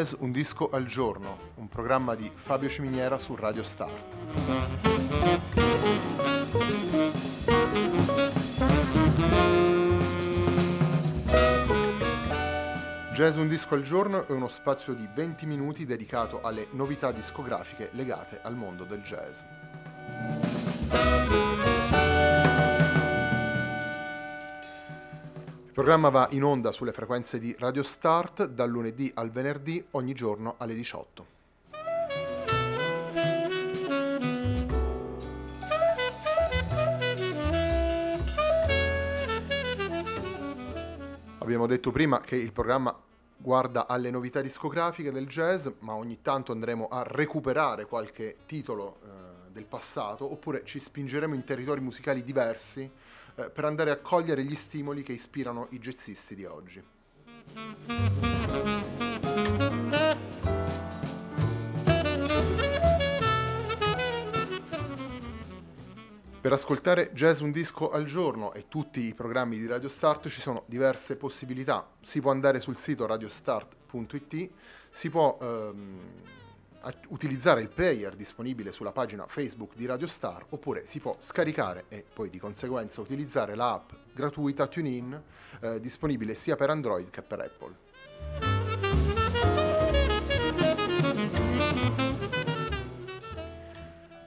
Jazz Un disco al giorno, un programma di Fabio Ciminiera su Radio Start. Jazz Un disco al giorno è uno spazio di 20 minuti dedicato alle novità discografiche legate al mondo del jazz. Programma va in onda sulle frequenze di Radio Start dal lunedì al venerdì ogni giorno alle 18. Abbiamo detto prima che il programma guarda alle novità discografiche del jazz, ma ogni tanto andremo a recuperare qualche titolo eh, del passato oppure ci spingeremo in territori musicali diversi eh, per andare a cogliere gli stimoli che ispirano i jazzisti di oggi. Per ascoltare jazz un disco al giorno e tutti i programmi di Radio Start ci sono diverse possibilità. Si può andare sul sito radiostart.it, si può ehm, utilizzare il player disponibile sulla pagina Facebook di Radio Star oppure si può scaricare e poi di conseguenza utilizzare l'app gratuita TuneIn eh, disponibile sia per Android che per Apple.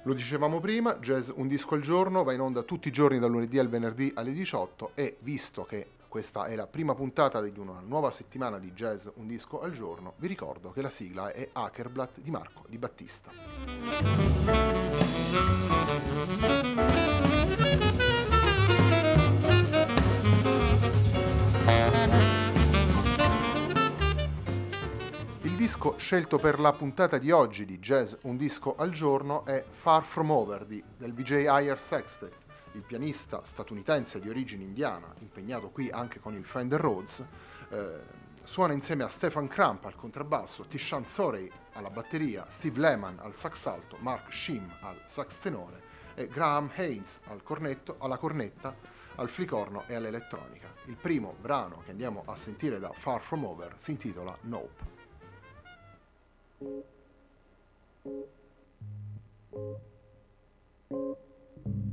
Lo dicevamo prima, Jazz Un disco al giorno va in onda tutti i giorni dal lunedì al venerdì alle 18 e visto che questa è la prima puntata di una nuova settimana di jazz Un disco al giorno. Vi ricordo che la sigla è Hackerblatt di Marco Di Battista. Il disco scelto per la puntata di oggi di Jazz Un disco al giorno è Far From Over di, del VJ Ayer Sextet il pianista statunitense di origine indiana, impegnato qui anche con il Fender Rhodes, eh, suona insieme a Stefan Cramp al contrabbasso, Tishan Sorey alla batteria, Steve Lehman al sax alto, Mark Shim al sax tenore e Graham Haynes al cornetto, alla cornetta, al flicorno e all'elettronica. Il primo brano che andiamo a sentire da Far From Over si intitola Nope. Thank you.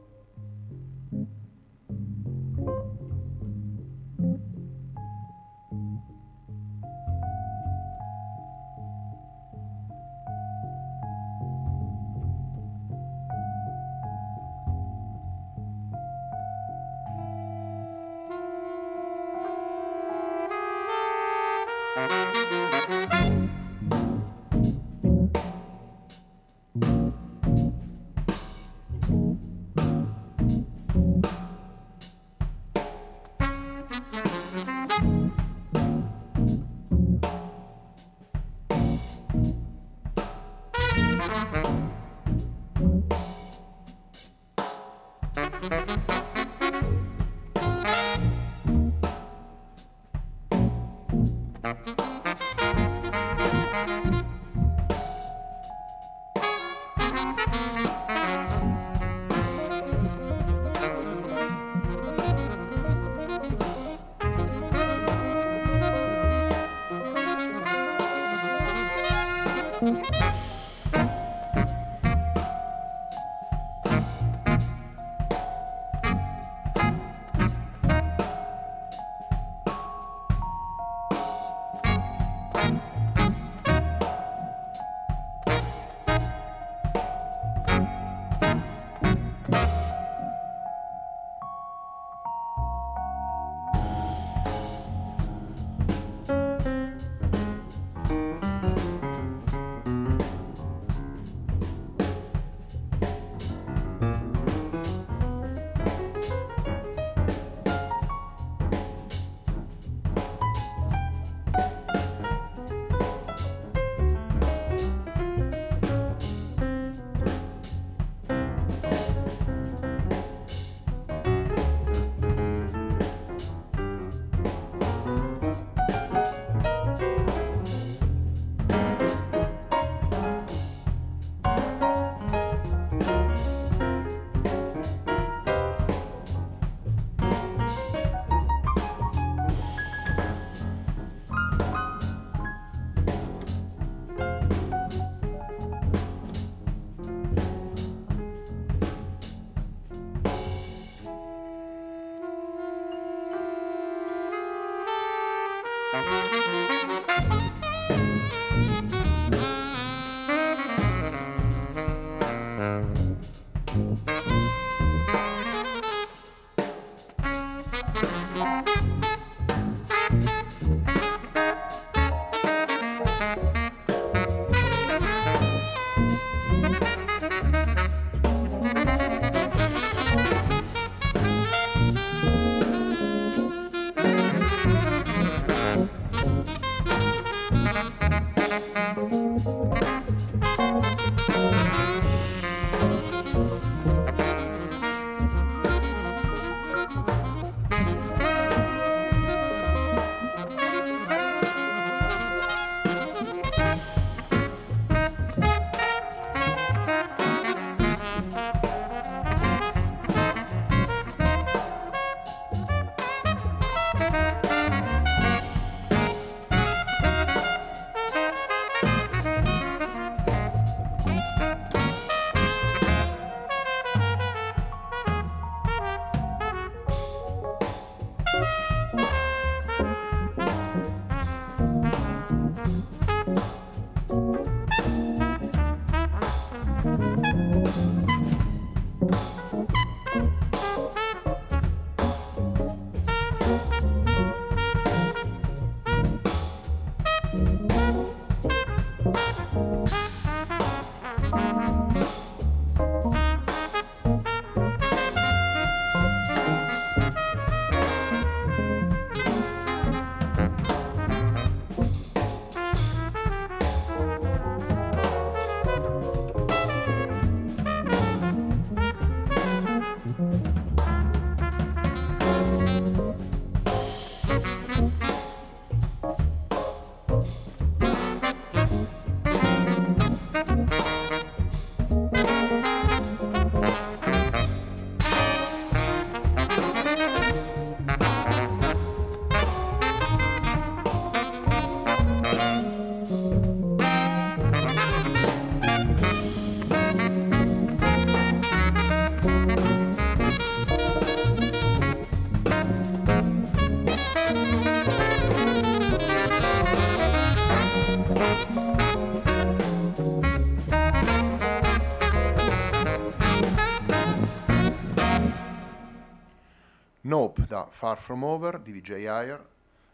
Nope da Far From Over di VJ Ayer.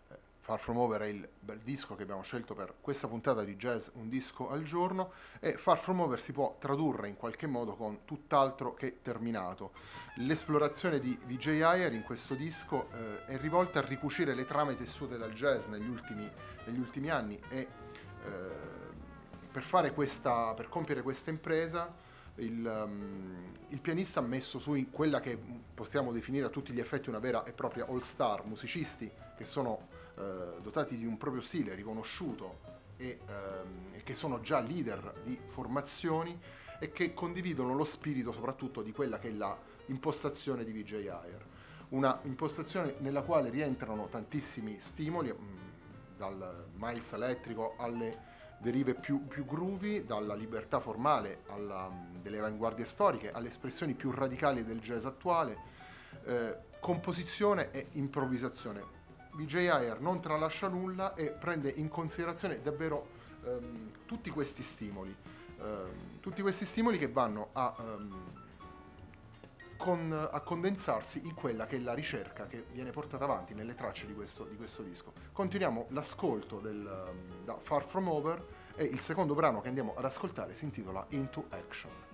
Eh, Far From Over è il bel disco che abbiamo scelto per questa puntata di jazz Un disco al giorno e Far From Over si può tradurre in qualche modo con tutt'altro che terminato. L'esplorazione di VJ Ayer in questo disco eh, è rivolta a ricucire le trame tessute dal jazz negli ultimi, negli ultimi anni e eh, per, questa, per compiere questa impresa il, um, il, pianista ha messo su quella che possiamo definire a tutti gli effetti una vera e propria all star, musicisti che sono uh, dotati di un proprio stile riconosciuto e um, che sono già leader di formazioni e che condividono lo spirito soprattutto di quella che è la impostazione di VJ Ayer. Una impostazione nella quale rientrano tantissimi stimoli, mh, dal miles elettrico alle derive più, più groovy, dalla libertà formale alla, delle avanguardie storiche alle espressioni più radicali del jazz attuale, eh, composizione e improvvisazione. VJ Ayer non tralascia nulla e prende in considerazione davvero ehm, tutti questi stimoli, ehm, tutti questi stimoli che vanno a... Ehm, con, a condensarsi in quella che è la ricerca che viene portata avanti nelle tracce di questo, di questo disco. Continuiamo l'ascolto del, um, da Far From Over e il secondo brano che andiamo ad ascoltare si intitola Into Action.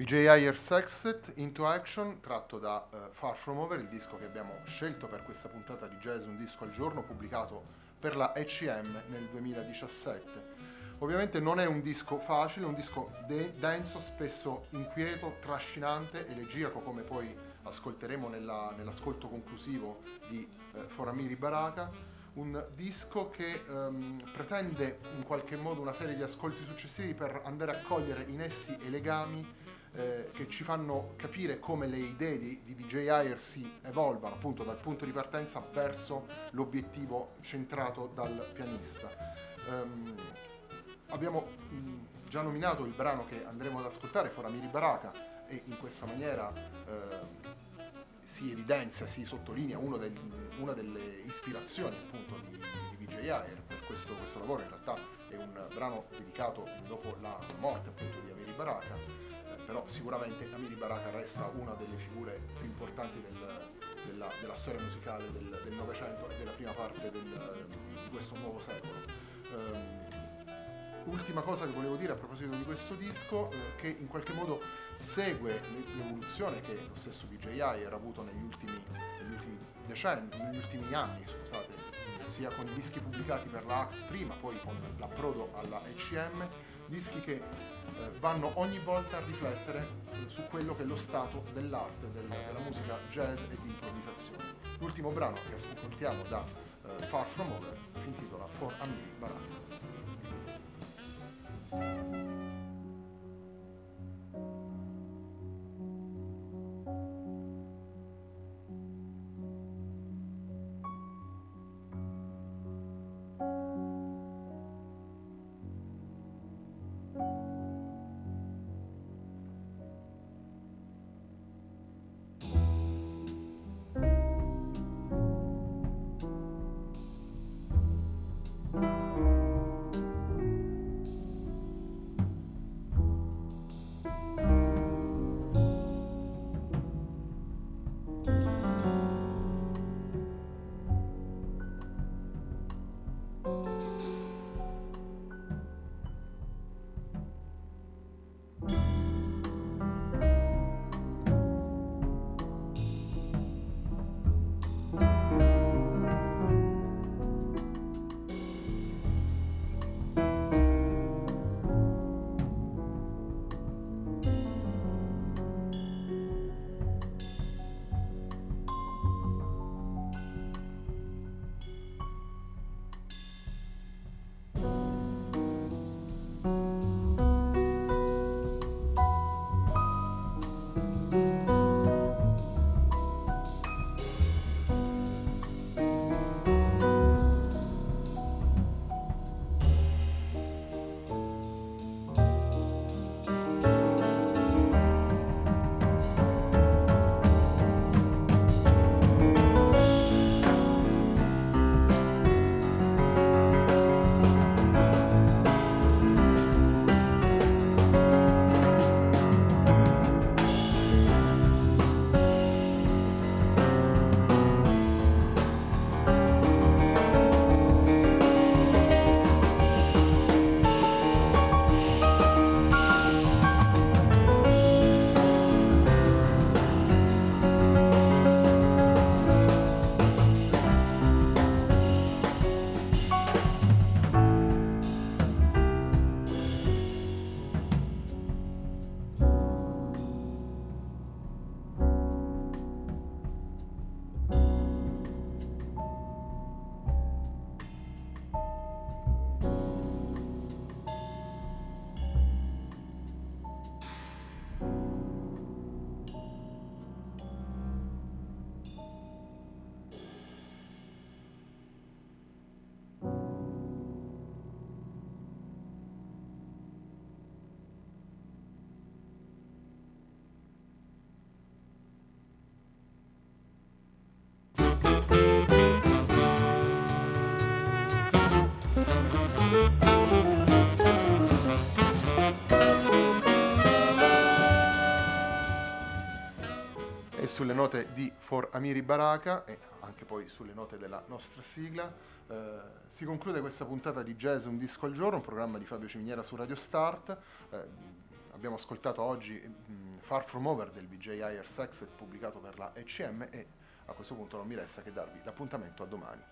VJ Higher Sextet Into Action, tratto da uh, Far From Over, il disco che abbiamo scelto per questa puntata di Jazz Un Disco al Giorno, pubblicato per la ECM nel 2017. Ovviamente non è un disco facile, è un disco de- denso, spesso inquieto, trascinante, elegiaco, come poi ascolteremo nella, nell'ascolto conclusivo di uh, Foramiri Baraka un disco che um, pretende in qualche modo una serie di ascolti successivi per andare a cogliere in essi i legami eh, che ci fanno capire come le idee di, di DJ Ayer si evolvano appunto dal punto di partenza verso l'obiettivo centrato dal pianista. Um, abbiamo mh, già nominato il brano che andremo ad ascoltare, Foramiri Baraka, e in questa maniera eh, si evidenzia, si sottolinea del, una delle ispirazioni appunto di, di VJ Ayer per questo, questo, lavoro, in realtà è un brano dedicato dopo la morte appunto di Amiri Baraka, però sicuramente Amiri Baraka resta una delle figure più importanti del, della, della, storia musicale del Novecento e della prima parte del, di questo nuovo secolo. Um, ultima cosa che volevo dire a proposito di questo disco, eh, che in qualche modo segue l'evoluzione che lo stesso DJI ha avuto negli ultimi, negli ultimi decenni, negli ultimi anni, scusate, sia con i dischi pubblicati per la ACT prima, poi con l'approdo alla ECM, dischi che eh, vanno ogni volta a riflettere su quello che è lo stato dell'arte, del, della musica jazz e di improvvisazione. L'ultimo brano che ascoltiamo da eh, Far From Over si intitola For Amiri Baraka. Sulle note di For Amiri Baraka e anche poi sulle note della nostra sigla. Eh, si conclude questa puntata di Jazz Un Disco al Giorno, un programma di Fabio Ciminiera su Radio Start. Eh, abbiamo ascoltato oggi mh, Far From Over del BJ Higher Sextet pubblicato per la ECM e a questo punto non mi resta che darvi l'appuntamento a domani.